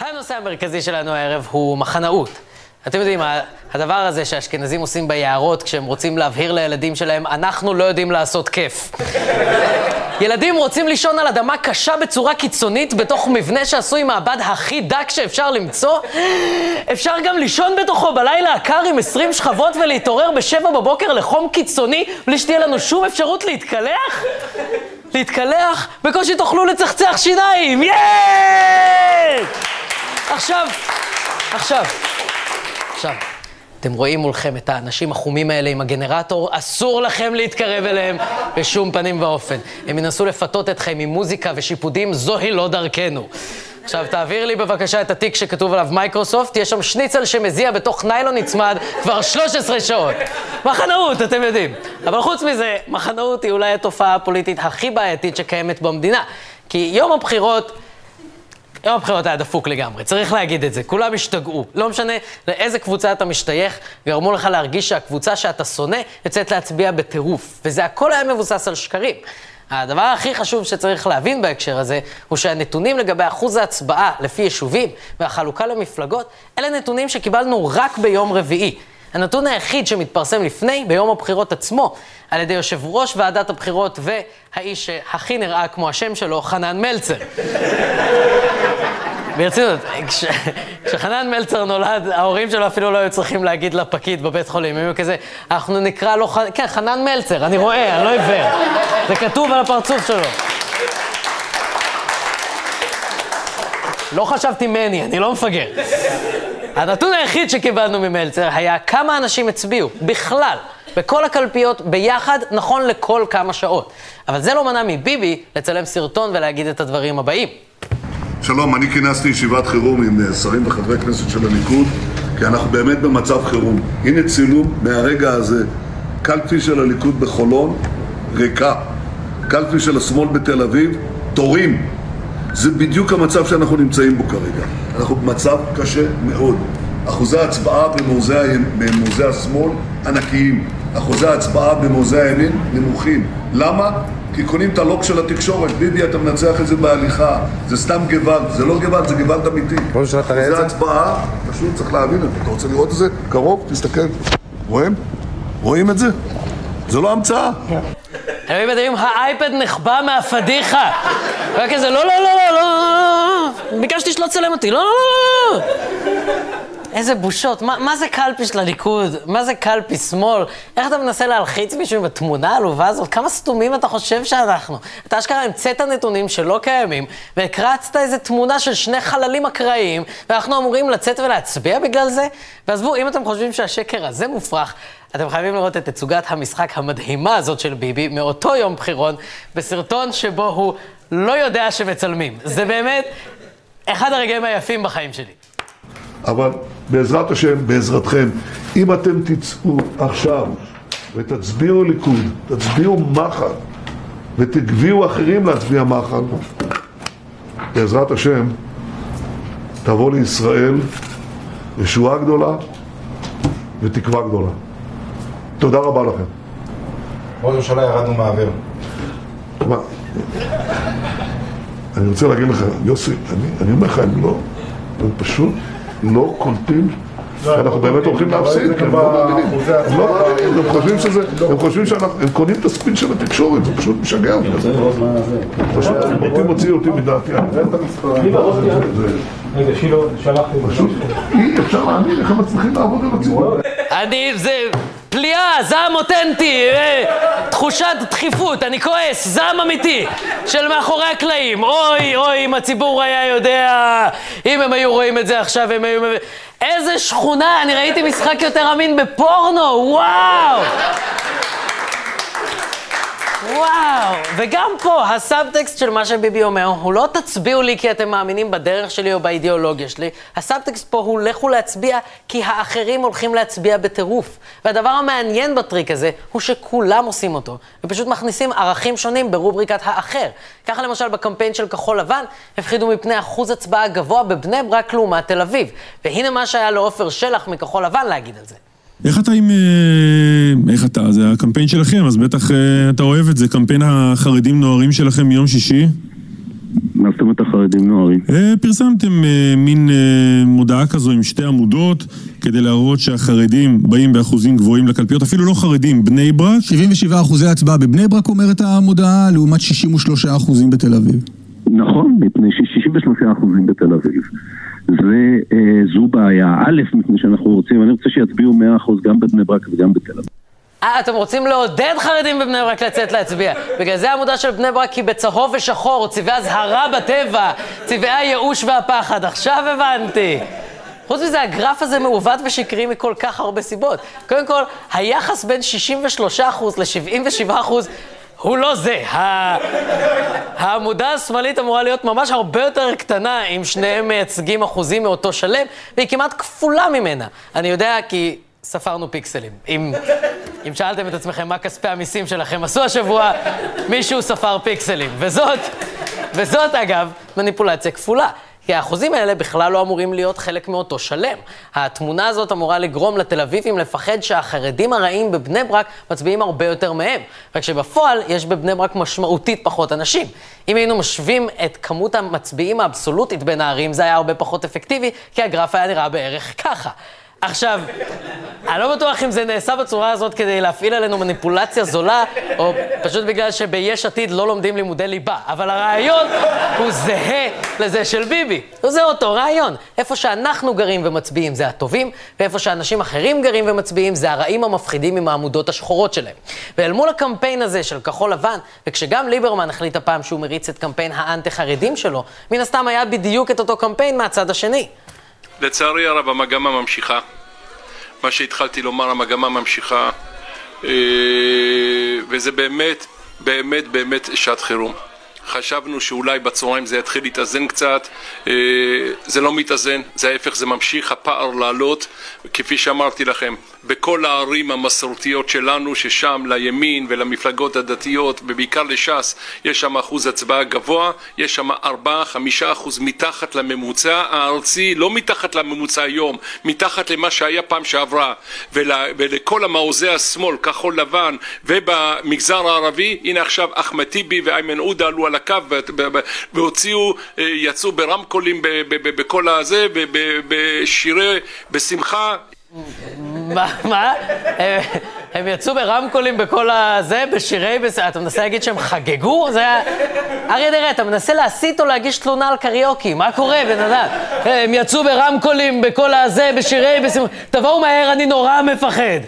הנושא המרכזי שלנו הערב הוא מחנאות. אתם יודעים, הדבר הזה שהאשכנזים עושים ביערות כשהם רוצים להבהיר לילדים שלהם, אנחנו לא יודעים לעשות כיף. ילדים רוצים לישון על אדמה קשה בצורה קיצונית בתוך מבנה שעשוי מהבד הכי דק שאפשר למצוא? אפשר גם לישון בתוכו בלילה הקר עם 20 שכבות ולהתעורר בשבע בבוקר לחום קיצוני בלי שתהיה לנו שום אפשרות להתקלח? להתקלח? בקושי תוכלו לצחצח שיניים! יאיי! עכשיו, עכשיו, עכשיו. אתם רואים מולכם את האנשים החומים האלה עם הגנרטור, אסור לכם להתקרב אליהם בשום פנים ואופן. הם ינסו לפתות אתכם עם מוזיקה ושיפודים, זוהי לא דרכנו. עכשיו, תעביר לי בבקשה את התיק שכתוב עליו מייקרוסופט, יש שם שניצל שמזיע בתוך ניילון נצמד כבר 13 שעות. מחנאות, אתם יודעים. אבל חוץ מזה, מחנאות היא אולי התופעה הפוליטית הכי בעייתית שקיימת במדינה. כי יום הבחירות... יום הבחירות היה דפוק לגמרי, צריך להגיד את זה. כולם השתגעו. לא משנה לאיזה קבוצה אתה משתייך, גרמו לך להרגיש שהקבוצה שאתה שונא יוצאת להצביע בטירוף. וזה הכל היה מבוסס על שקרים. הדבר הכי חשוב שצריך להבין בהקשר הזה, הוא שהנתונים לגבי אחוז ההצבעה לפי יישובים והחלוקה למפלגות, אלה נתונים שקיבלנו רק ביום רביעי. הנתון היחיד שמתפרסם לפני, ביום הבחירות עצמו, על ידי יושב ראש ועדת הבחירות והאיש שהכי נראה כמו השם שלו, חנן מלצר. ברצינות, כש, כשחנן מלצר נולד, ההורים שלו אפילו לא היו צריכים להגיד לפקיד בבית חולים, הם היו כזה, אנחנו נקרא לו, כן, חנן מלצר, אני רואה, אני לא עיוור. זה כתוב על הפרצוף שלו. לא חשבתי מני, אני לא מפגר. הנתון היחיד שקיבלנו ממלצר היה כמה אנשים הצביעו, בכלל, בכל הקלפיות, ביחד, נכון לכל כמה שעות. אבל זה לא מנע מביבי לצלם סרטון ולהגיד את הדברים הבאים. שלום, אני כינסתי ישיבת חירום עם אה, שרים וחברי כנסת של הליכוד, כי אנחנו באמת במצב חירום. הנה צילום מהרגע הזה, קלפי של הליכוד בחולון, ריקה. קלפי של השמאל בתל אביב, תורים. זה בדיוק המצב שאנחנו נמצאים בו כרגע. אנחנו במצב קשה מאוד. אחוזי ההצבעה במעוזי השמאל ענקיים. אחוזי ההצבעה במעוזי הימין נמוכים. למה? כי קונים את הלוק של התקשורת, ביבי אתה מנצח את זה בהליכה, זה סתם גוואלד, זה לא גוואלד, זה גוואלד אמיתי. בוא נשאל תראה את זה. זה הצבעה, פשוט צריך להבין את זה. אתה רוצה לראות את זה? קרוב, תסתכל. רואים? רואים את זה? זה לא המצאה. אלוהים מדהים, האייפד נחבא מהפדיחה. היה כזה, לא, לא, לא, לא, לא, ביקשתי שלא תצלם אותי, לא, לא, לא, לא. איזה בושות, מה, מה זה קלפי של הליכוד? מה זה קלפי שמאל? איך אתה מנסה להלחיץ מישהו עם התמונה העלובה הזאת? כמה סתומים אתה חושב שאנחנו? אתה אשכרה המצאת נתונים שלא קיימים, והקרצת איזה תמונה של שני חללים אקראיים, ואנחנו אמורים לצאת ולהצביע בגלל זה? ועזבו, אם אתם חושבים שהשקר הזה מופרך, אתם חייבים לראות את תצוגת המשחק המדהימה הזאת של ביבי מאותו יום בחירון, בסרטון שבו הוא לא יודע שמצלמים. זה באמת אחד הרגעים היפים בחיים שלי. אבל בעזרת השם, בעזרתכם, אם אתם תצאו עכשיו ותצביעו ליכוד, תצביעו מחל ותגביאו אחרים להצביע מחל, בעזרת השם, תבוא לישראל ישועה גדולה ותקווה גדולה. תודה רבה לכם. ראש הממשלה ירדנו מהאוויר. אני רוצה להגיד לך, יוסי, אני, אני אומר לך, הם לא, הם פשוט לא קולטים שאנחנו באמת הולכים להפסיד, כי הם לא מאמינים. הם לא מאמינים, הם חושבים שזה, הם חושבים שאנחנו, הם קונים את הספין של התקשורת, זה פשוט משגע אותי. פשוט אותי מוציא אותי מדעתי. רגע, שילה, שלחתי. פשוט אי אפשר להאמין איך הם מצליחים לעבוד על הציבור. אני, זה פליאה, זעם אותנטי, אה, תחושת דחיפות, אני כועס, זעם אמיתי של מאחורי הקלעים. אוי, אוי, אם הציבור היה יודע, אם הם היו רואים את זה עכשיו, הם היו... איזה שכונה, אני ראיתי משחק יותר אמין בפורנו, וואו! וואו, וגם פה, הסאבטקסט של מה שביבי אומר, הוא לא תצביעו לי כי אתם מאמינים בדרך שלי או באידיאולוגיה שלי, הסאבטקסט פה הוא לכו להצביע כי האחרים הולכים להצביע בטירוף. והדבר המעניין בטריק הזה, הוא שכולם עושים אותו, ופשוט מכניסים ערכים שונים ברובריקת האחר. ככה למשל בקמפיין של כחול לבן, הפחידו מפני אחוז הצבעה גבוה בבני ברק לעומת תל אביב. והנה מה שהיה לעופר שלח מכחול לבן להגיד על זה. איך אתה עם... אה, איך אתה? זה הקמפיין שלכם, אז בטח אה, אתה אוהב את זה. קמפיין החרדים נוערים שלכם מיום שישי. מה זאת אומרת החרדים נוהרים? אה, פרסמתם מין מודעה כזו עם שתי עמודות כדי להראות שהחרדים באים באחוזים גבוהים לקלפיות, אפילו לא חרדים, בני ברק. 77 אחוזי הצבעה בבני ברק אומרת המודעה, לעומת 63 אחוזים בתל אביב. נכון, מפני ש-63 אחוזים בתל אביב. זה, זו בעיה. א', מפני שאנחנו רוצים, אני רוצה שיצביעו 100 אחוז גם בבני ברק וגם בתל אביב. אה, אתם רוצים לעודד חרדים בבני ברק לצאת להצביע. בגלל זה העמודה של בני ברק היא בצהוב ושחור, צבעי אזהרה בטבע, צבעי הייאוש והפחד. עכשיו הבנתי. חוץ מזה, הגרף הזה מעוות ושקרי מכל כך הרבה סיבות. קודם כל, היחס בין 63% ל-77% הוא לא זה. העמודה השמאלית אמורה להיות ממש הרבה יותר קטנה אם שניהם מייצגים אחוזים מאותו שלם, והיא כמעט כפולה ממנה. אני יודע כי ספרנו פיקסלים. אם, אם שאלתם את עצמכם מה כספי המיסים שלכם עשו השבוע, מישהו ספר פיקסלים. וזאת, וזאת אגב, מניפולציה כפולה. כי האחוזים האלה בכלל לא אמורים להיות חלק מאותו שלם. התמונה הזאת אמורה לגרום לתל אביבים לפחד שהחרדים הרעים בבני ברק מצביעים הרבה יותר מהם. רק שבפועל יש בבני ברק משמעותית פחות אנשים. אם היינו משווים את כמות המצביעים האבסולוטית בין הערים, זה היה הרבה פחות אפקטיבי, כי הגרף היה נראה בערך ככה. עכשיו, אני לא בטוח אם זה נעשה בצורה הזאת כדי להפעיל עלינו מניפולציה זולה, או פשוט בגלל שביש עתיד לא לומדים לימודי ליבה. אבל הרעיון הוא זהה לזה של ביבי. זה אותו רעיון. איפה שאנחנו גרים ומצביעים זה הטובים, ואיפה שאנשים אחרים גרים ומצביעים זה הרעים המפחידים עם העמודות השחורות שלהם. ואל מול הקמפיין הזה של כחול לבן, וכשגם ליברמן החליט הפעם שהוא מריץ את קמפיין האנטי-חרדים שלו, מן הסתם היה בדיוק את אותו קמפיין מהצד השני. לצערי הרב המגמה ממשיכה. מה שהתחלתי לומר, המגמה ממשיכה, אה, וזה באמת, באמת, באמת שעת חירום. חשבנו שאולי בצהריים זה יתחיל להתאזן קצת, אה, זה לא מתאזן, זה ההפך, זה ממשיך הפער לעלות, כפי שאמרתי לכם, בכל הערים המסורתיות שלנו, ששם לימין ולמפלגות הדתיות, ובעיקר לש"ס, יש שם אחוז הצבעה גבוה, יש שם 4-5 אחוז מתחת לממוצע הארצי, לא מתחת לממוצע היום, מתחת למה שהיה פעם שעברה, ול, ולכל המעוזי השמאל, כחול לבן, ובמגזר הערבי, הנה עכשיו אחמד טיבי ואיימן עודה עלו על הקו והוציאו, אה, יצאו ברמקולים בכל הזה, בשירי, בשמחה מה? הם, יצאו ברמקולים בכל הזה, בשירי... אתה מנסה להגיד שהם חגגו? זה היה... אריה דרעי, אתה מנסה להסית או להגיש תלונה על קריוקי? מה קורה, בן אדם? הם יצאו ברמקולים בכל הזה, בשירי... בס... תבואו מהר, אני נורא מפחד.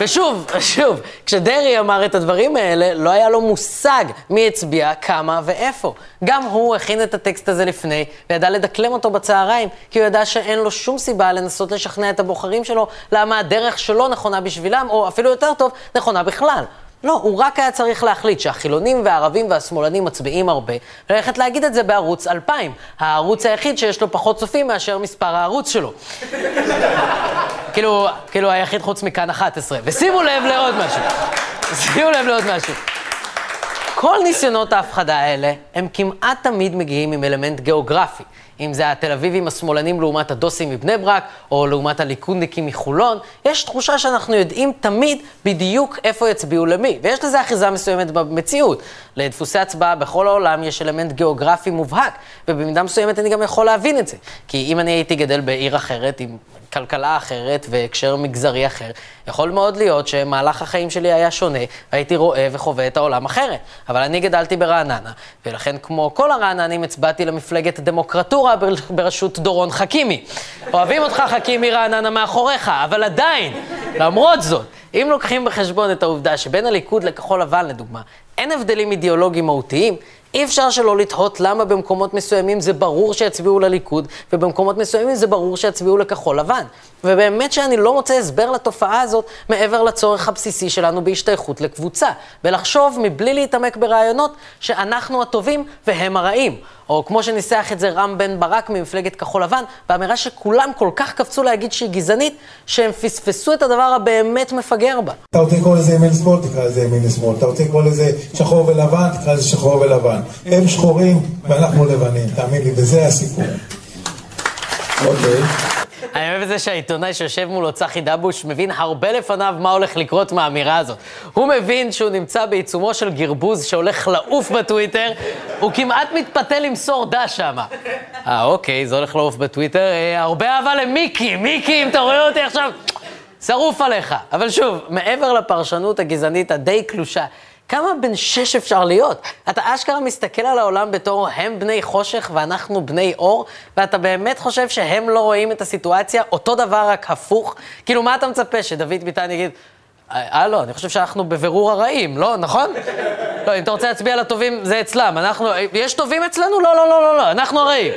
ושוב, שוב, כשדרעי אמר את הדברים האלה, לא היה לו מושג מי הצביע, כמה ואיפה. גם הוא הכין את הטקסט הזה לפני, וידע לדקלם אותו בצהריים, כי הוא ידע שאין לו שום סיבה לנסות לשכנע את הבוחרים שלו למה הדרך שלו נכונה בשבילם, או אפילו יותר טוב, נכונה בכלל. לא, הוא רק היה צריך להחליט שהחילונים והערבים והשמאלנים מצביעים הרבה, וללכת להגיד את זה בערוץ 2000, הערוץ היחיד שיש לו פחות צופים מאשר מספר הערוץ שלו. כאילו, כאילו היחיד חוץ מכאן 11. ושימו לב לעוד משהו. שימו לב לעוד משהו. כל ניסיונות ההפחדה האלה, הם כמעט תמיד מגיעים עם אלמנט גיאוגרפי. אם זה התל אביבים השמאלנים לעומת הדוסים מבני ברק, או לעומת הליכודניקים מחולון, יש תחושה שאנחנו יודעים תמיד בדיוק איפה יצביעו למי. ויש לזה אחיזה מסוימת במציאות. לדפוסי הצבעה בכל העולם יש אלמנט גיאוגרפי מובהק, ובמידה מסוימת אני גם יכול להבין את זה. כי אם אני הייתי גדל בעיר אחרת, עם כלכלה אחרת והקשר מגזרי אחר, יכול מאוד להיות שמהלך החיים שלי היה שונה, והייתי רואה וחווה את העולם אחרת. אבל אני גדלתי ברעננה, ולכן כמו כל הרעננים הצבעתי למפלגת דמוקרטורה בראשות דורון חכימי. אוהבים אותך חכימי רעננה מאחוריך, אבל עדיין, למרות זאת, אם לוקחים בחשבון את העובדה שבין הליכוד לכחול לבן, לדוגמה, אין הבדלים אידיאולוגיים מהותיים, אי אפשר שלא לתהות למה במקומות מסוימים זה ברור שיצביעו לליכוד, ובמקומות מסוימים זה ברור שיצביעו לכחול לבן. ובאמת שאני לא מוצא הסבר לתופעה הזאת מעבר לצורך הבסיסי שלנו בהשתייכות לקבוצה, ולחשוב מבלי להתעמק ברעיונות שאנחנו הטובים והם הרעים. או כמו שניסח את זה רם בן ברק ממפלגת כחול לבן, באמירה שכולם כל כך קפצו להגיד שהיא גזענית, שהם פספסו את הדבר הבאמת מפגר בה. אתה רוצה לקרוא לזה ימין שמאל, תקרא לזה ימין שמאל. אתה רוצה לקרוא לזה שחור ולבן, תקרא לזה שחור ולבן. הם שחורים ואנחנו לבנים, תאמין לי, וזה הסיפור. אוקיי. אני אוהב את זה שהעיתונאי שיושב מולו, צחי דבוש, מבין הרבה לפניו מה הולך לקרות מהאמירה הזאת. הוא מבין שהוא נמצא בעיצומו של גרבוז שהולך לעוף בטוויטר, הוא כמעט מתפתה למסור דש שמה. אה, אוקיי, זה הולך לעוף בטוויטר. אה, הרבה אהבה למיקי, מיקי, אם אתה רואה אותי עכשיו, שרוף עליך. אבל שוב, מעבר לפרשנות הגזענית הדי קלושה, כמה בן שש אפשר להיות? אתה אשכרה מסתכל על העולם בתור הם בני חושך ואנחנו בני אור, ואתה באמת חושב שהם לא רואים את הסיטואציה, אותו דבר רק הפוך? כאילו, מה אתה מצפה, שדוד ביטן יגיד, לא, אני חושב שאנחנו בבירור הרעים, לא, נכון? לא, אם אתה רוצה להצביע לטובים, זה אצלם. אנחנו, יש טובים אצלנו? לא, לא, לא, לא, לא, אנחנו הרעים.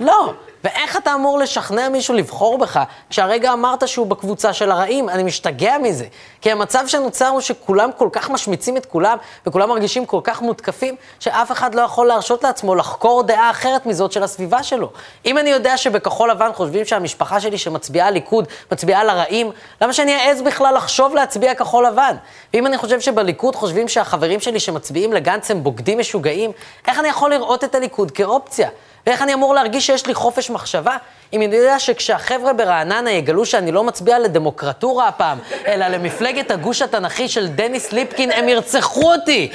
לא. ואיך אתה אמור לשכנע מישהו לבחור בך, כשהרגע אמרת שהוא בקבוצה של הרעים? אני משתגע מזה. כי המצב שנוצר הוא שכולם כל כך משמיצים את כולם, וכולם מרגישים כל כך מותקפים, שאף אחד לא יכול להרשות לעצמו לחקור דעה אחרת מזאת של הסביבה שלו. אם אני יודע שבכחול לבן חושבים שהמשפחה שלי שמצביעה ליכוד, מצביעה לרעים, למה שאני אעז בכלל לחשוב להצביע כחול לבן? ואם אני חושב שבליכוד חושבים שהחברים שלי שמצביעים לגנץ הם בוגדים משוגעים, איך אני יכול לראות את הליכוד כאופציה? ואיך אני אמור להרגיש שיש לי חופש מחשבה? אם אני יודע שכשהחבר'ה ברעננה יגלו שאני לא מצביע לדמוקרטורה הפעם, אלא למפלגת הגוש התנ"כי של דניס ליפקין, הם ירצחו אותי!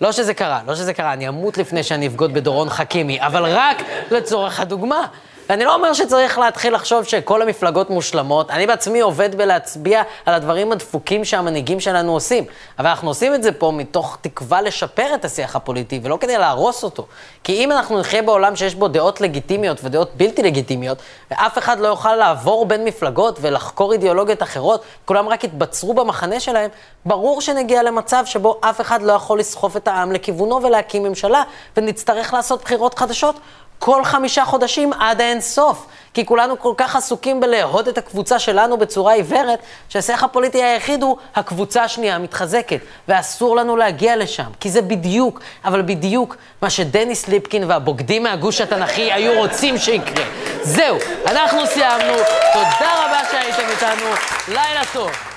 לא שזה קרה, לא שזה קרה, אני אמות לפני שאני אבגוד בדורון חכימי, אבל רק לצורך הדוגמה. ואני לא אומר שצריך להתחיל לחשוב שכל המפלגות מושלמות, אני בעצמי עובד בלהצביע על הדברים הדפוקים שהמנהיגים שלנו עושים. אבל אנחנו עושים את זה פה מתוך תקווה לשפר את השיח הפוליטי, ולא כדי להרוס אותו. כי אם אנחנו נחיה בעולם שיש בו דעות לגיטימיות ודעות בלתי לגיטימיות, ואף אחד לא יוכל לעבור בין מפלגות ולחקור אידיאולוגיות אחרות, כולם רק יתבצרו במחנה שלהם, ברור שנגיע למצב שבו אף אחד לא יכול לסחוף את העם לכיוונו ולהקים ממשלה, ונצטרך לעשות בחירות חדשות. כל חמישה חודשים עד האין סוף. כי כולנו כל כך עסוקים בלאהוד את הקבוצה שלנו בצורה עיוורת, שהשיח הפוליטי היחיד הוא הקבוצה השנייה מתחזקת, ואסור לנו להגיע לשם, כי זה בדיוק, אבל בדיוק, מה שדניס ליפקין והבוגדים מהגוש התנ"כי היו רוצים שיקרה. זהו, אנחנו סיימנו, תודה רבה שהייתם איתנו, לילה טוב.